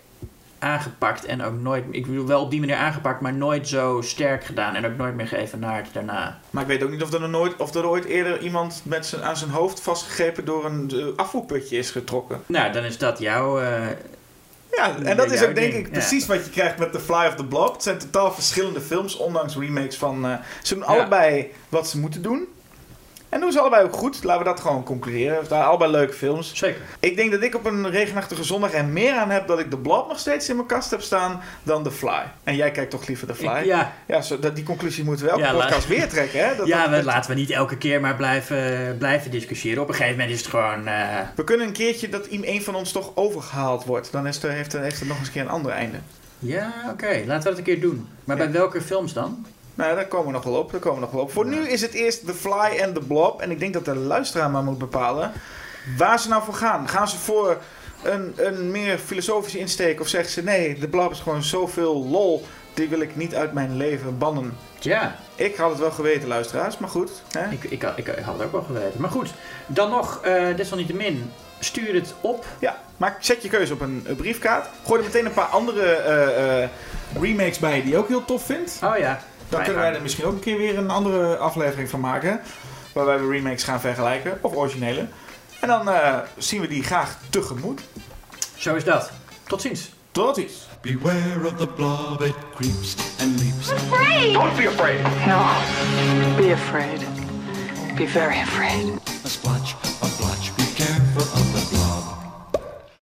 aangepakt. En ook nooit, ik bedoel wel op die manier aangepakt, maar nooit zo sterk gedaan. En ook nooit meer geëvenaard daarna. Maar ik weet ook niet of er, nooit, of er ooit eerder iemand met zijn, aan zijn hoofd vastgegrepen door een eh, afvoerputje is getrokken. Nou, dan is dat jouw... eh, Ja, en dat is ook denk ding, ik ja. precies wat je krijgt met The Fly of the Blob. Het zijn totaal verschillende films, ondanks remakes van... eh, ze doen Ja. allebei wat ze moeten doen. En doen ze allebei ook goed. Laten we dat gewoon concluderen. Het waren allebei leuke films. zeker. Ik denk dat ik op een regenachtige zondag er meer aan heb dat ik The Blob nog steeds in mijn kast heb staan dan The Fly. En jij kijkt toch liever The Fly? Ik- ja, Ja, zo, dat, die conclusie moeten we elke Ja, podcast weer trekken, hè? Dat, ja dat- we, laten we niet elke keer maar blijven, blijven discussiëren. Op een gegeven moment is het gewoon... eh, we kunnen een keertje dat een van ons toch overgehaald wordt. Dan is heeft, er, heeft het nog eens een keer een ander einde. ja, oké. Laten we dat een keer doen. Maar Ja. bij welke films dan? Nou, daar komen we nog wel op. Daar komen we nog wel op. Voor nu is het eerst The Fly en The Blob. En ik denk dat de luisteraar maar moet bepalen waar ze nou voor gaan. Gaan ze voor een, een meer filosofische insteek? Of zeggen ze nee, The Blob is gewoon zoveel lol. Die wil ik niet uit mijn leven bannen. Ja, Ik had het wel geweten, luisteraars. Maar goed. Hè? ik, ik, ik, ik had het ook wel geweten. Maar goed, dan nog, eh desalniettemin, stuur het op. Ja, maak, zet je keuze op een, briefkaart. Gooi er meteen een paar andere eh, eh, remakes bij die je ook heel tof vindt. Oh ja. Dan kunnen wij er misschien ook een keer weer een andere aflevering van maken. Waarbij we remakes gaan vergelijken. Of originele. En dan eh, zien we die graag tegemoet. Zo is dat. Tot ziens. Tot ziens. Beware of the blob, it creeps and leaps. Don't be afraid. No. Be afraid. Be very afraid. A splotch, a blotch, be careful of